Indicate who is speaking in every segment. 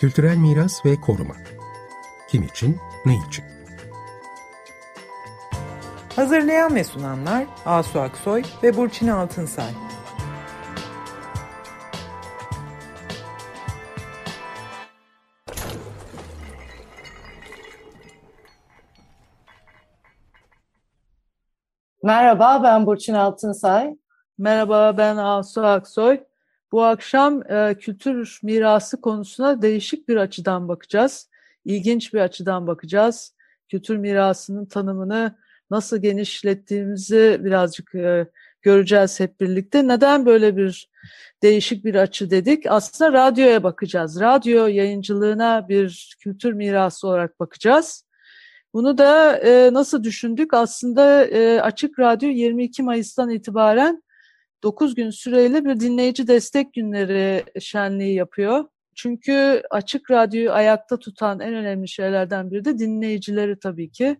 Speaker 1: Kültürel miras ve koruma. Kim için, ne için?
Speaker 2: Hazırlayan ve sunanlar Asu Aksoy ve Burçin Altınsay.
Speaker 3: Merhaba, ben Burçin Altınsay.
Speaker 4: Merhaba, ben Asu Aksoy. Bu akşam e, kültür mirası konusuna değişik bir açıdan bakacağız. İlginç bir açıdan bakacağız. Kültür mirasının tanımını nasıl genişlettiğimizi birazcık e, göreceğiz hep birlikte. Neden böyle bir değişik bir açı dedik? Aslında radyoya bakacağız. Radyo yayıncılığına bir kültür mirası olarak bakacağız. Bunu da e, nasıl düşündük? Aslında e, Açık Radyo 22 Mayıs'tan itibaren 9 gün süreyle bir dinleyici destek günleri şenliği yapıyor. Çünkü Açık Radyo'yu ayakta tutan en önemli şeylerden biri de dinleyicileri tabii ki.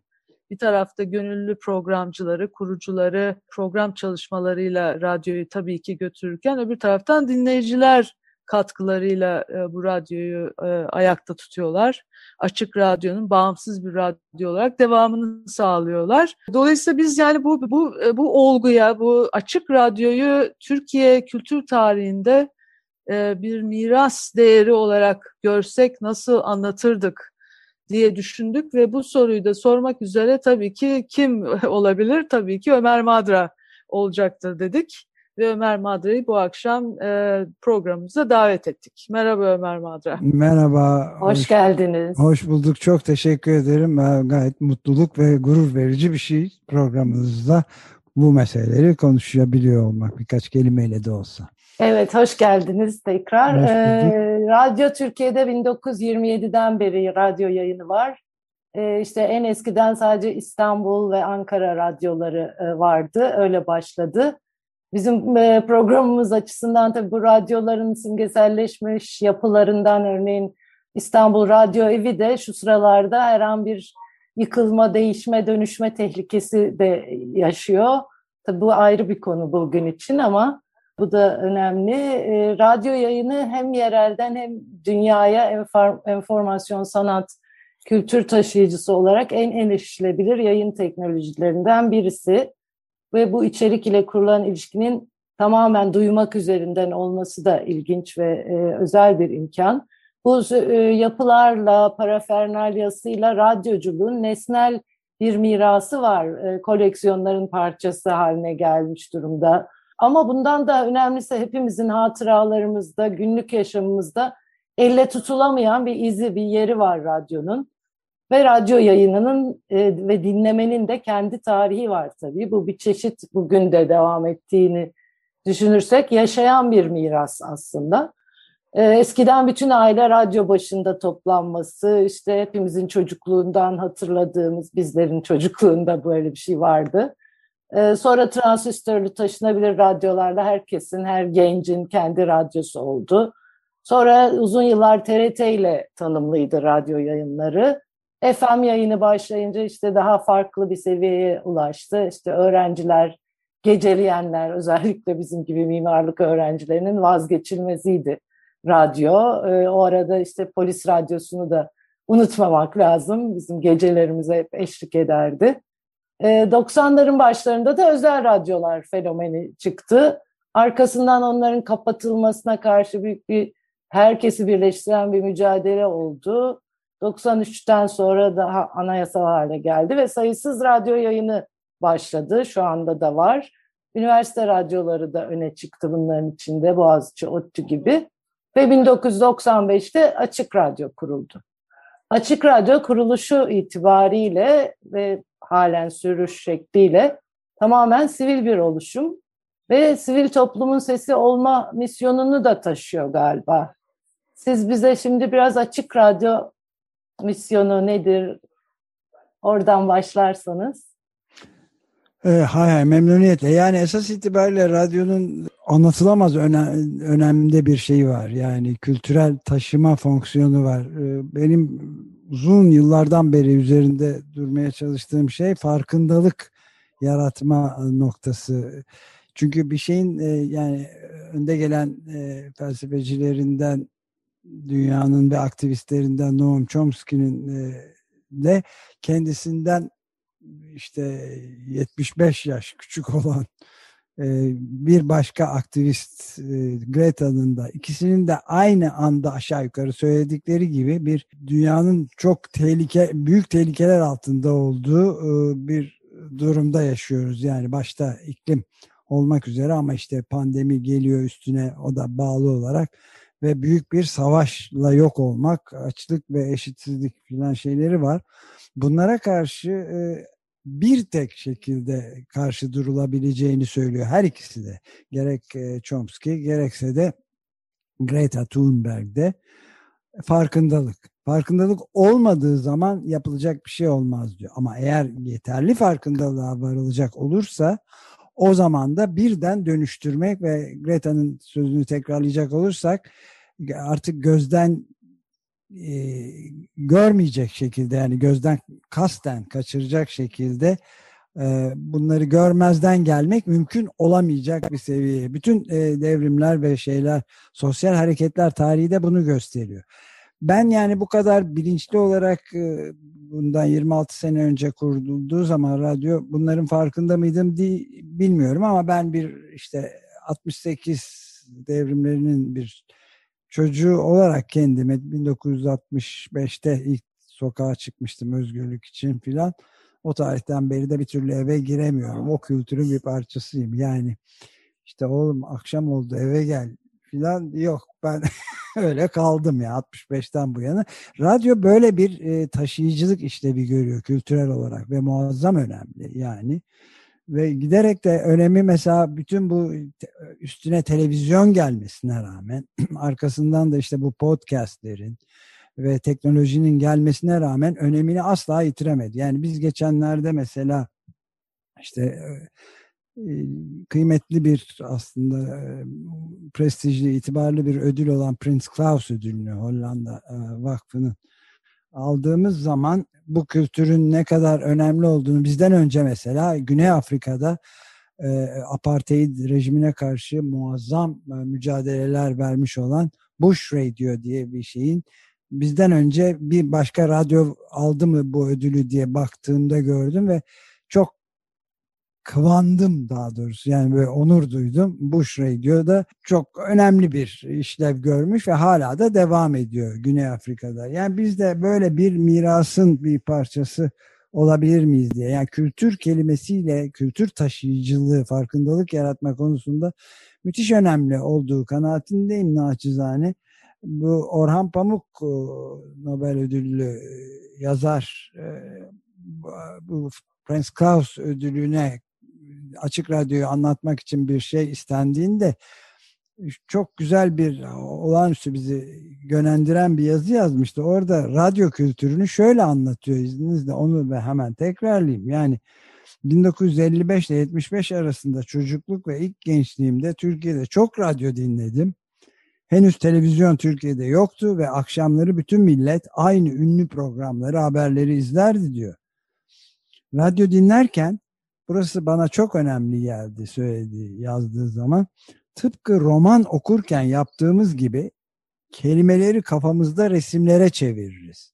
Speaker 4: Bir tarafta gönüllü programcıları, kurucuları program çalışmalarıyla radyoyu tabii ki götürürken öbür taraftan dinleyiciler katkılarıyla e, bu radyoyu e, ayakta tutuyorlar. Açık Radyo'nun bağımsız bir radyo olarak devamını sağlıyorlar. Dolayısıyla biz yani bu bu bu olguya, bu Açık Radyo'yu Türkiye kültür tarihinde e, bir miras değeri olarak görsek nasıl anlatırdık diye düşündük ve bu soruyu da sormak üzere tabii ki kim olabilir? Tabii ki Ömer Madra olacaktır dedik ve Ömer Madra'yı bu akşam e, programımıza davet ettik. Merhaba Ömer Madra.
Speaker 5: Merhaba.
Speaker 3: Hoş, hoş geldiniz.
Speaker 5: Hoş bulduk. Çok teşekkür ederim. Gayet mutluluk ve gurur verici bir şey programımızda bu meseleleri konuşabiliyor olmak birkaç kelimeyle de olsa.
Speaker 3: Evet, hoş geldiniz tekrar. Hoş ee, radyo Türkiye'de 1927'den beri radyo yayını var. Ee, işte en eskiden sadece İstanbul ve Ankara radyoları e, vardı, öyle başladı. Bizim e, programımız açısından tabii bu radyoların simgeselleşmiş yapılarından örneğin İstanbul Radyo Evi de şu sıralarda her an bir yıkılma, değişme, dönüşme tehlikesi de yaşıyor. Tabii bu ayrı bir konu bugün için ama bu da önemli. E, radyo yayını hem yerelden hem dünyaya enformasyon, sanat, kültür taşıyıcısı olarak en erişilebilir yayın teknolojilerinden birisi ve bu içerik ile kurulan ilişkinin tamamen duymak üzerinden olması da ilginç ve e, özel bir imkan. Bu e, yapılarla, parafernalyasıyla radyoculuğun nesnel bir mirası var. E, koleksiyonların parçası haline gelmiş durumda. Ama bundan da önemlisi hepimizin hatıralarımızda, günlük yaşamımızda elle tutulamayan bir izi, bir yeri var radyonun. Ve radyo yayınının e, ve dinlemenin de kendi tarihi var tabii. Bu bir çeşit bugün de devam ettiğini düşünürsek yaşayan bir miras aslında. E, eskiden bütün aile radyo başında toplanması, işte hepimizin çocukluğundan hatırladığımız, bizlerin çocukluğunda böyle bir şey vardı. E, sonra transistörlü taşınabilir radyolarla herkesin, her gencin kendi radyosu oldu. Sonra uzun yıllar TRT ile tanımlıydı radyo yayınları. FM yayını başlayınca işte daha farklı bir seviyeye ulaştı. İşte öğrenciler, geceleyenler özellikle bizim gibi mimarlık öğrencilerinin vazgeçilmeziydi radyo. Ee, o arada işte polis radyosunu da unutmamak lazım. Bizim gecelerimize hep eşlik ederdi. Ee, 90'ların başlarında da özel radyolar fenomeni çıktı. Arkasından onların kapatılmasına karşı büyük bir herkesi birleştiren bir mücadele oldu. 93'ten sonra daha anayasal hale geldi ve sayısız radyo yayını başladı. Şu anda da var. Üniversite radyoları da öne çıktı bunların içinde Boğaziçi, ODTÜ gibi. Ve 1995'te Açık Radyo kuruldu. Açık Radyo kuruluşu itibariyle ve halen sürüş şekliyle tamamen sivil bir oluşum ve sivil toplumun sesi olma misyonunu da taşıyor galiba. Siz bize şimdi biraz Açık Radyo misyonu nedir? Oradan başlarsanız.
Speaker 5: E, hay hay memnuniyetle. Yani esas itibariyle radyonun anlatılamaz önem, önemli bir şey var. Yani kültürel taşıma fonksiyonu var. E, benim uzun yıllardan beri üzerinde durmaya çalıştığım şey farkındalık yaratma noktası. Çünkü bir şeyin e, yani önde gelen e, felsefecilerinden dünyanın ve aktivistlerinden Noam Chomsky'nin e, de kendisinden işte 75 yaş küçük olan e, bir başka aktivist e, Greta'nın da ikisinin de aynı anda aşağı yukarı söyledikleri gibi bir dünyanın çok tehlike büyük tehlikeler altında olduğu e, bir durumda yaşıyoruz. Yani başta iklim olmak üzere ama işte pandemi geliyor üstüne o da bağlı olarak ve büyük bir savaşla yok olmak, açlık ve eşitsizlik filan şeyleri var. Bunlara karşı bir tek şekilde karşı durulabileceğini söylüyor her ikisi de. Gerek Chomsky gerekse de Greta Thunberg'de farkındalık. Farkındalık olmadığı zaman yapılacak bir şey olmaz diyor. Ama eğer yeterli farkındalığa varılacak olursa o zaman da birden dönüştürmek ve Greta'nın sözünü tekrarlayacak olursak artık gözden e, görmeyecek şekilde yani gözden kasten kaçıracak şekilde e, bunları görmezden gelmek mümkün olamayacak bir seviyeye. Bütün e, devrimler ve şeyler sosyal hareketler tarihi de bunu gösteriyor. Ben yani bu kadar bilinçli olarak e, bundan 26 sene önce kurulduğu zaman radyo bunların farkında mıydım diye bilmiyorum ama ben bir işte 68 devrimlerinin bir çocuğu olarak kendime 1965'te ilk sokağa çıkmıştım özgürlük için filan. O tarihten beri de bir türlü eve giremiyorum. O kültürün bir parçasıyım. Yani işte oğlum akşam oldu eve gel filan yok ben öyle kaldım ya 65'ten bu yana. Radyo böyle bir e, taşıyıcılık işlevi görüyor kültürel olarak ve muazzam önemli yani ve giderek de önemi mesela bütün bu üstüne televizyon gelmesine rağmen arkasından da işte bu podcastlerin ve teknolojinin gelmesine rağmen önemini asla yitiremedi. Yani biz geçenlerde mesela işte e, kıymetli bir aslında prestijli, itibarlı bir ödül olan Prince Claus ödülünü Hollanda Vakfı'nın aldığımız zaman bu kültürün ne kadar önemli olduğunu bizden önce mesela Güney Afrika'da e, apartheid rejimine karşı muazzam e, mücadeleler vermiş olan Bush Radio diye bir şeyin bizden önce bir başka radyo aldı mı bu ödülü diye baktığımda gördüm ve kıvandım daha doğrusu yani böyle onur duydum. Bush Radio'da çok önemli bir işlev görmüş ve hala da devam ediyor Güney Afrika'da. Yani biz de böyle bir mirasın bir parçası olabilir miyiz diye. Yani kültür kelimesiyle kültür taşıyıcılığı, farkındalık yaratma konusunda müthiş önemli olduğu kanaatindeyim naçizane. Bu Orhan Pamuk e, Nobel ödüllü e, yazar e, bu Prince Claus ödülüne açık radyoyu anlatmak için bir şey istendiğinde çok güzel bir olağanüstü bizi yönlendiren bir yazı yazmıştı. Orada radyo kültürünü şöyle anlatıyor izninizle onu ve hemen tekrarlayayım. Yani 1955 ile 75 arasında çocukluk ve ilk gençliğimde Türkiye'de çok radyo dinledim. Henüz televizyon Türkiye'de yoktu ve akşamları bütün millet aynı ünlü programları, haberleri izlerdi diyor. Radyo dinlerken Burası bana çok önemli geldi söylediği, yazdığı zaman. Tıpkı roman okurken yaptığımız gibi kelimeleri kafamızda resimlere çeviririz.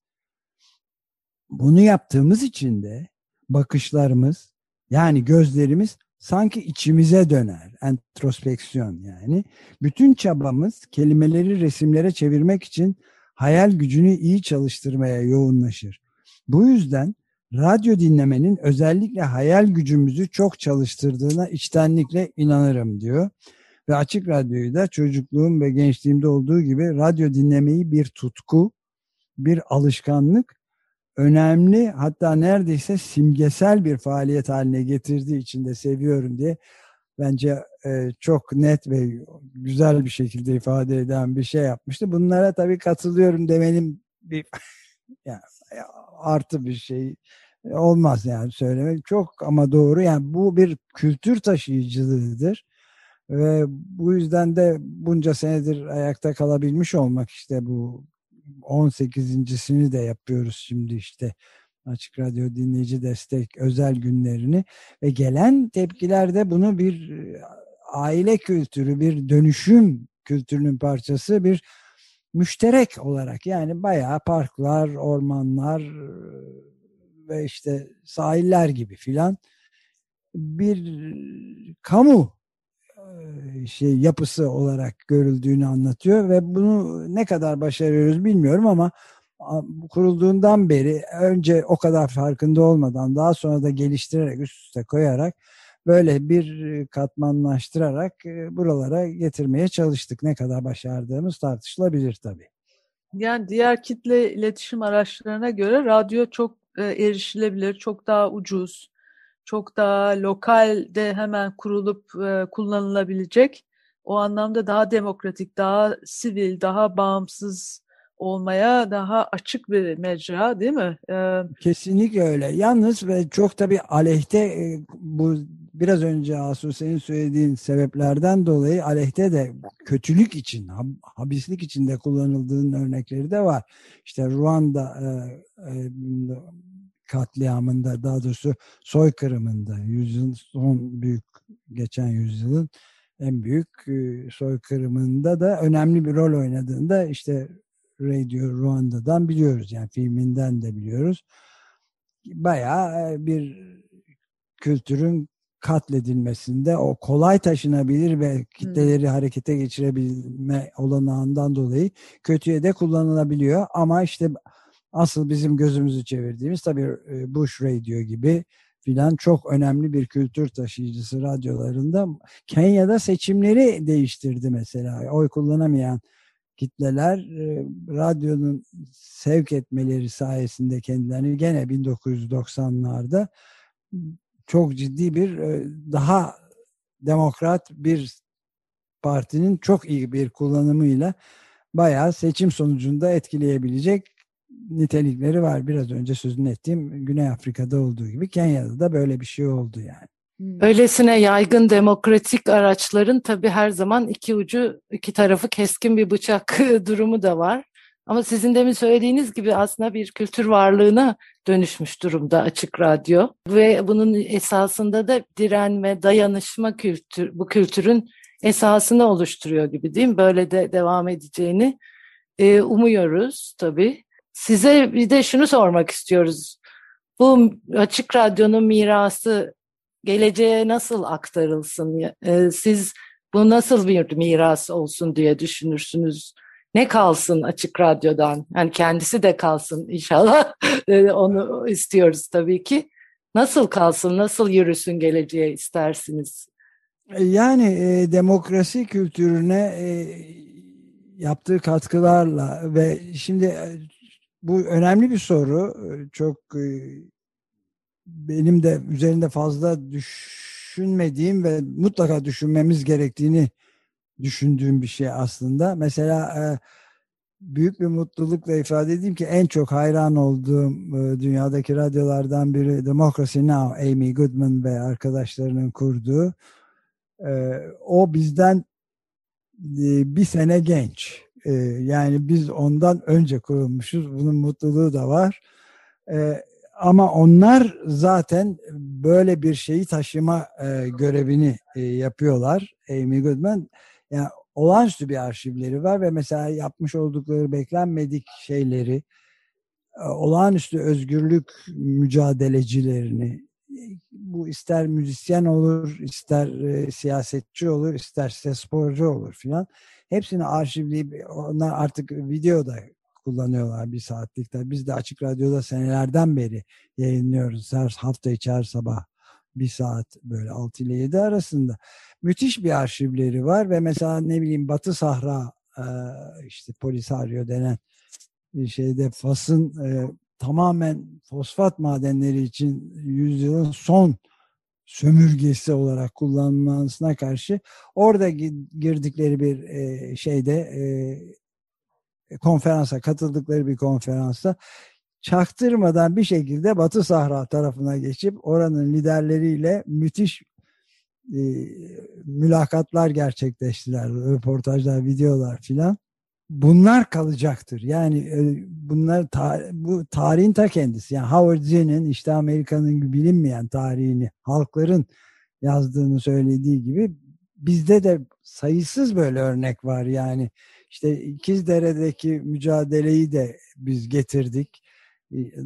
Speaker 5: Bunu yaptığımız için de bakışlarımız yani gözlerimiz sanki içimize döner. Entrospeksiyon yani. Bütün çabamız kelimeleri resimlere çevirmek için hayal gücünü iyi çalıştırmaya yoğunlaşır. Bu yüzden radyo dinlemenin özellikle hayal gücümüzü çok çalıştırdığına içtenlikle inanırım diyor. Ve açık radyoyu da çocukluğum ve gençliğimde olduğu gibi radyo dinlemeyi bir tutku, bir alışkanlık, önemli hatta neredeyse simgesel bir faaliyet haline getirdiği için de seviyorum diye bence e, çok net ve güzel bir şekilde ifade eden bir şey yapmıştı. Bunlara tabii katılıyorum demenin bir yani artı bir şey olmaz yani söylemek. Çok ama doğru. Yani bu bir kültür taşıyıcılığıdır ve bu yüzden de bunca senedir ayakta kalabilmiş olmak işte bu 18.sini de yapıyoruz şimdi işte. Açık Radyo dinleyici destek özel günlerini ve gelen tepkilerde bunu bir aile kültürü, bir dönüşüm kültürünün parçası, bir müşterek olarak yani bayağı parklar, ormanlar ve işte sahiller gibi filan bir kamu şey yapısı olarak görüldüğünü anlatıyor ve bunu ne kadar başarıyoruz bilmiyorum ama kurulduğundan beri önce o kadar farkında olmadan daha sonra da geliştirerek üst üste koyarak böyle bir katmanlaştırarak buralara getirmeye çalıştık. Ne kadar başardığımız tartışılabilir tabii.
Speaker 4: Yani diğer kitle iletişim araçlarına göre radyo çok erişilebilir, çok daha ucuz, çok daha lokalde hemen kurulup kullanılabilecek. O anlamda daha demokratik, daha sivil, daha bağımsız olmaya daha açık bir mecra değil mi?
Speaker 5: Ee, Kesinlikle öyle. Yalnız ve çok tabii aleyhte e, bu biraz önce Asu senin söylediğin sebeplerden dolayı aleyhte de kötülük için, habislik için de kullanıldığının örnekleri de var. İşte Ruanda e, e, katliamında daha doğrusu soykırımında yüzyılın son büyük geçen yüzyılın en büyük soykırımında da önemli bir rol oynadığında işte Radio Ruanda'dan biliyoruz. Yani filminden de biliyoruz. Bayağı bir kültürün katledilmesinde o kolay taşınabilir ve kitleleri hmm. harekete geçirebilme olanağından dolayı kötüye de kullanılabiliyor. Ama işte asıl bizim gözümüzü çevirdiğimiz tabii Bush Radio gibi filan çok önemli bir kültür taşıyıcısı radyolarında Kenya'da seçimleri değiştirdi mesela. Oy kullanamayan kitleler e, radyonun sevk etmeleri sayesinde kendilerini gene 1990'larda çok ciddi bir e, daha demokrat bir partinin çok iyi bir kullanımıyla bayağı seçim sonucunda etkileyebilecek nitelikleri var. Biraz önce sözünü ettiğim Güney Afrika'da olduğu gibi Kenya'da da böyle bir şey oldu yani.
Speaker 3: Hmm. Öylesine yaygın demokratik araçların tabii her zaman iki ucu, iki tarafı keskin bir bıçak durumu da var. Ama sizin demin söylediğiniz gibi aslında bir kültür varlığına dönüşmüş durumda açık radyo. Ve bunun esasında da direnme, dayanışma kültür, bu kültürün esasını oluşturuyor gibi değil mi? Böyle de devam edeceğini e, umuyoruz tabii. Size bir de şunu sormak istiyoruz. Bu açık radyonun mirası geleceğe nasıl aktarılsın? E, siz bu nasıl bir miras olsun diye düşünürsünüz? Ne kalsın açık radyodan? Yani kendisi de kalsın inşallah. E, onu istiyoruz tabii ki. Nasıl kalsın, nasıl yürüsün geleceğe istersiniz?
Speaker 5: E, yani e, demokrasi kültürüne e, yaptığı katkılarla ve şimdi bu önemli bir soru. Çok benim de üzerinde fazla düşünmediğim ve mutlaka düşünmemiz gerektiğini düşündüğüm bir şey aslında. Mesela e, büyük bir mutlulukla ifade edeyim ki en çok hayran olduğum e, dünyadaki radyolardan biri Democracy Now! Amy Goodman ve arkadaşlarının kurduğu. E, o bizden bir sene genç. Yani biz ondan önce kurulmuşuz. Bunun mutluluğu da var ama onlar zaten böyle bir şeyi taşıma e, görevini e, yapıyorlar. Amy Goodman yani olağanüstü bir arşivleri var ve mesela yapmış oldukları beklenmedik şeyleri, e, olağanüstü özgürlük mücadelecilerini, bu ister müzisyen olur, ister e, siyasetçi olur, isterse sporcu olur filan. Hepsini arşivleyip onlar artık videoda kullanıyorlar bir saatlikte. Biz de Açık Radyo'da senelerden beri yayınlıyoruz. Her hafta içi her sabah bir saat böyle 6 ile 7 arasında. Müthiş bir arşivleri var ve mesela ne bileyim Batı Sahra işte Polisario denen şeyde Fas'ın tamamen fosfat madenleri için yüzyılın son sömürgesi olarak kullanılmasına karşı orada girdikleri bir şeyde konferansa katıldıkları bir konferansa çaktırmadan bir şekilde Batı Sahra tarafına geçip oranın liderleriyle müthiş e, mülakatlar gerçekleştiler. Röportajlar, videolar filan. Bunlar kalacaktır. Yani e, bunlar ta, bu tarihin ta kendisi. Yani Howard Zinn'in işte Amerika'nın bilinmeyen tarihini halkların yazdığını söylediği gibi bizde de sayısız böyle örnek var yani. İşte İkizdere'deki mücadeleyi de biz getirdik.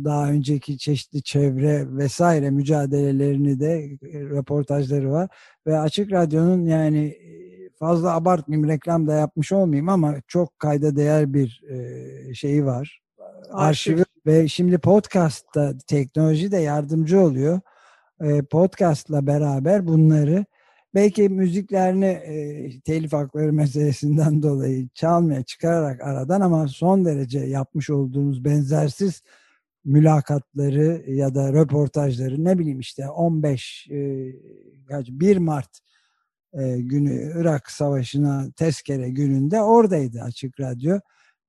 Speaker 5: Daha önceki çeşitli çevre vesaire mücadelelerini de röportajları var. Ve Açık Radyo'nun yani fazla abartmayayım reklam da yapmış olmayayım ama çok kayda değer bir şeyi var. Arşivi ve şimdi podcast'ta teknoloji de yardımcı oluyor. Podcast'la beraber bunları belki müziklerini e, telif hakları meselesinden dolayı çalmaya çıkararak aradan ama son derece yapmış olduğumuz benzersiz mülakatları ya da röportajları ne bileyim işte 15 e, 1 Mart e, günü Irak Savaşı'na tezkere gününde oradaydı Açık Radyo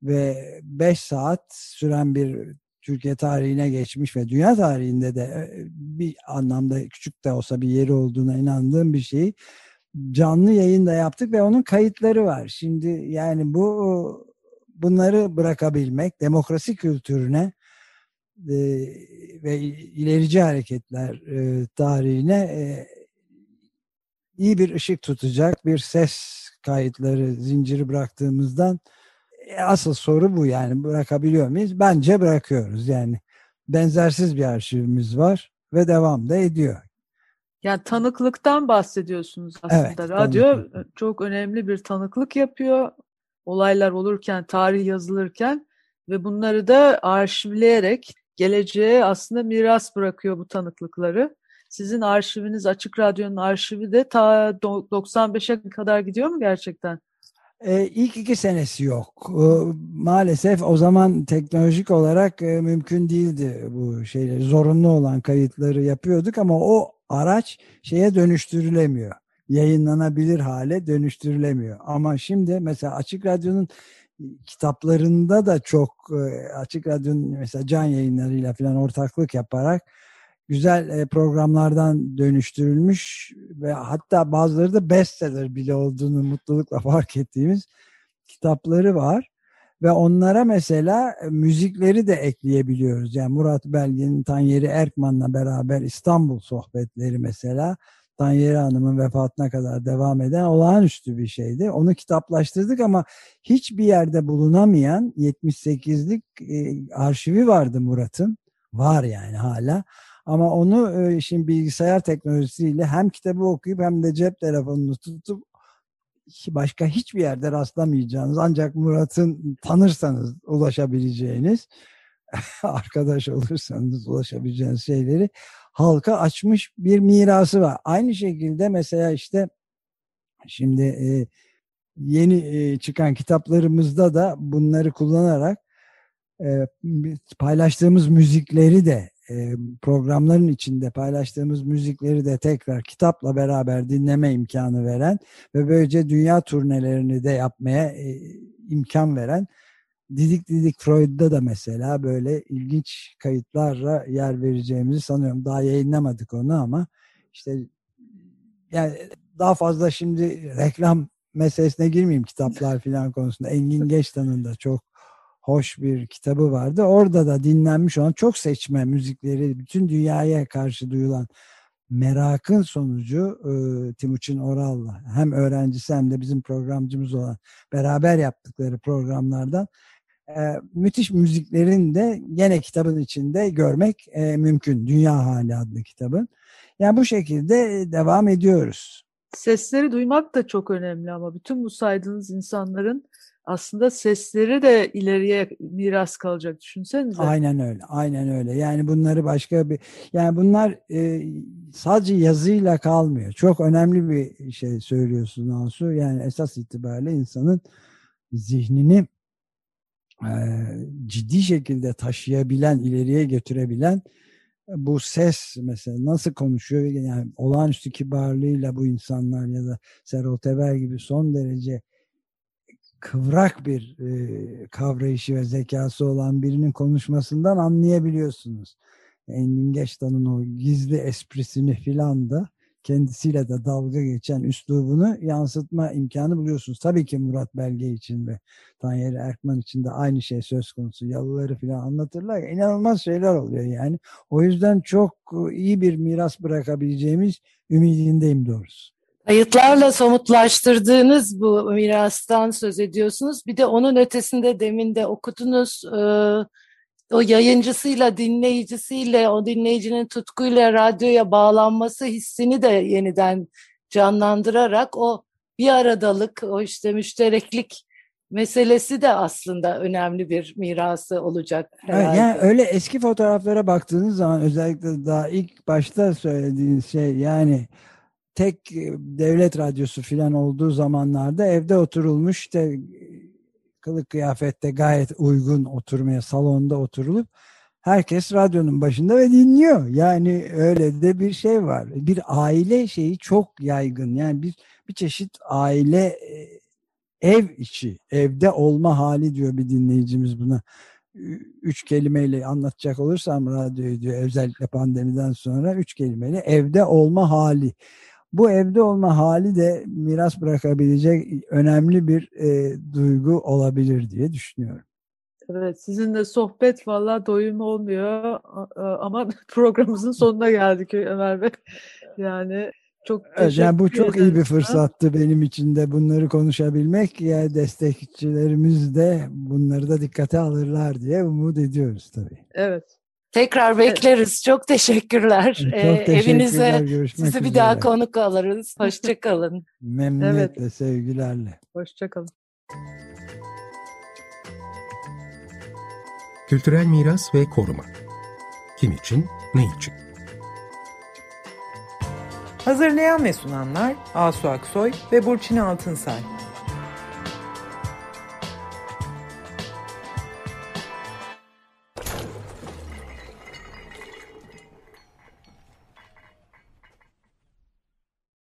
Speaker 5: ve 5 saat süren bir Türkiye tarihine geçmiş ve dünya tarihinde de e, bir anlamda küçük de olsa bir yeri olduğuna inandığım bir şeyi canlı yayında yaptık ve onun kayıtları var. Şimdi yani bu bunları bırakabilmek demokrasi kültürüne e, ve ilerici hareketler e, tarihine e, iyi bir ışık tutacak bir ses kayıtları zinciri bıraktığımızdan asıl soru bu yani bırakabiliyor muyuz? Bence bırakıyoruz yani. Benzersiz bir arşivimiz var ve devam da ediyor.
Speaker 4: Yani tanıklıktan bahsediyorsunuz aslında. Evet, Radyo tanıklık. çok önemli bir tanıklık yapıyor. Olaylar olurken, tarih yazılırken ve bunları da arşivleyerek geleceğe aslında miras bırakıyor bu tanıklıkları. Sizin arşiviniz, Açık Radyo'nun arşivi de ta 95'e kadar gidiyor mu gerçekten?
Speaker 5: E, ilk iki senesi yok. E, maalesef o zaman teknolojik olarak e, mümkün değildi bu şeyleri. Zorunlu olan kayıtları yapıyorduk ama o araç şeye dönüştürülemiyor. Yayınlanabilir hale dönüştürülemiyor. Ama şimdi mesela Açık Radyo'nun kitaplarında da çok e, Açık Radyo'nun mesela can yayınlarıyla falan ortaklık yaparak güzel e, programlardan dönüştürülmüş ve hatta bazıları da bestseller bile olduğunu mutlulukla fark ettiğimiz kitapları var. Ve onlara mesela e, müzikleri de ekleyebiliyoruz. Yani Murat Belge'nin Tanyeri Erkman'la beraber İstanbul sohbetleri mesela Tanyeri Hanım'ın vefatına kadar devam eden olağanüstü bir şeydi. Onu kitaplaştırdık ama hiçbir yerde bulunamayan 78'lik e, arşivi vardı Murat'ın. Var yani hala. Ama onu e, şimdi bilgisayar teknolojisiyle hem kitabı okuyup hem de cep telefonunu tutup başka hiçbir yerde rastlamayacağınız ancak Murat'ın tanırsanız ulaşabileceğiniz arkadaş olursanız ulaşabileceğiniz şeyleri halka açmış bir mirası var. Aynı şekilde mesela işte şimdi e, yeni e, çıkan kitaplarımızda da bunları kullanarak paylaştığımız müzikleri de programların içinde paylaştığımız müzikleri de tekrar kitapla beraber dinleme imkanı veren ve böylece dünya turnelerini de yapmaya e, imkan veren Didik Didik Freud'da da mesela böyle ilginç kayıtlarla yer vereceğimizi sanıyorum. Daha yayınlamadık onu ama işte yani daha fazla şimdi reklam meselesine girmeyeyim kitaplar filan konusunda. Engin Geçtan'ın da çok hoş bir kitabı vardı. Orada da dinlenmiş olan çok seçme müzikleri bütün dünyaya karşı duyulan merakın sonucu e, Timuçin Oral'la hem öğrencisi hem de bizim programcımız olan beraber yaptıkları programlardan e, müthiş müziklerin de gene kitabın içinde görmek e, mümkün. Dünya Hali adlı kitabın. Yani bu şekilde devam ediyoruz.
Speaker 4: Sesleri duymak da çok önemli ama bütün bu saydığınız insanların aslında sesleri de ileriye miras kalacak düşünsenize.
Speaker 5: Aynen öyle. Aynen öyle. Yani bunları başka bir yani bunlar e, sadece yazıyla kalmıyor. Çok önemli bir şey söylüyorsun Ansu. Yani esas itibariyle insanın zihnini e, ciddi şekilde taşıyabilen, ileriye götürebilen bu ses mesela nasıl konuşuyor yani olağanüstü kibarlığıyla bu insanlar ya da Serol Teber gibi son derece kıvrak bir e, kavrayışı ve zekası olan birinin konuşmasından anlayabiliyorsunuz. Engin Geçtan'ın o gizli esprisini filan da kendisiyle de dalga geçen üslubunu yansıtma imkanı buluyorsunuz. Tabii ki Murat Belge için ve Tanyeri Erkman için de aynı şey söz konusu. Yalıları filan anlatırlar. İnanılmaz şeyler oluyor yani. O yüzden çok iyi bir miras bırakabileceğimiz ümidindeyim doğrusu.
Speaker 3: Kayıtlarla somutlaştırdığınız bu mirastan söz ediyorsunuz. Bir de onun ötesinde demin de okudunuz. E, o yayıncısıyla, dinleyicisiyle, o dinleyicinin tutkuyla radyoya bağlanması hissini de yeniden canlandırarak o bir aradalık, o işte müştereklik meselesi de aslında önemli bir mirası olacak
Speaker 5: herhalde. Yani öyle eski fotoğraflara baktığınız zaman özellikle daha ilk başta söylediğiniz şey yani tek devlet radyosu filan olduğu zamanlarda evde oturulmuş işte kılık kıyafette gayet uygun oturmaya salonda oturulup herkes radyonun başında ve dinliyor. Yani öyle de bir şey var. Bir aile şeyi çok yaygın. Yani bir bir çeşit aile e, ev içi, evde olma hali diyor bir dinleyicimiz buna. Üç kelimeyle anlatacak olursam radyoyu diyor özellikle pandemiden sonra üç kelimeyle evde olma hali. Bu evde olma hali de miras bırakabilecek önemli bir e, duygu olabilir diye düşünüyorum.
Speaker 4: Evet sizinle sohbet valla doyum olmuyor ama programımızın sonuna geldik Ömer Bey. Yani çok
Speaker 5: evet, yani bu çok iyi bir fırsattı benim için de bunları konuşabilmek. Yani destekçilerimiz de bunları da dikkate alırlar diye umut ediyoruz tabii.
Speaker 4: Evet.
Speaker 3: Tekrar bekleriz. Çok teşekkürler.
Speaker 5: Çok ee, teşekkürler.
Speaker 3: Evinize
Speaker 5: Görüşmek
Speaker 3: sizi bir daha konuk alırız. Hoşçakalın.
Speaker 5: Memnuniyetle, evet. sevgilerle.
Speaker 4: Hoşçakalın.
Speaker 1: Kültürel miras ve koruma. Kim için, ne için?
Speaker 2: Hazırlayan ve sunanlar Asu Aksoy ve Burçin Altınsay.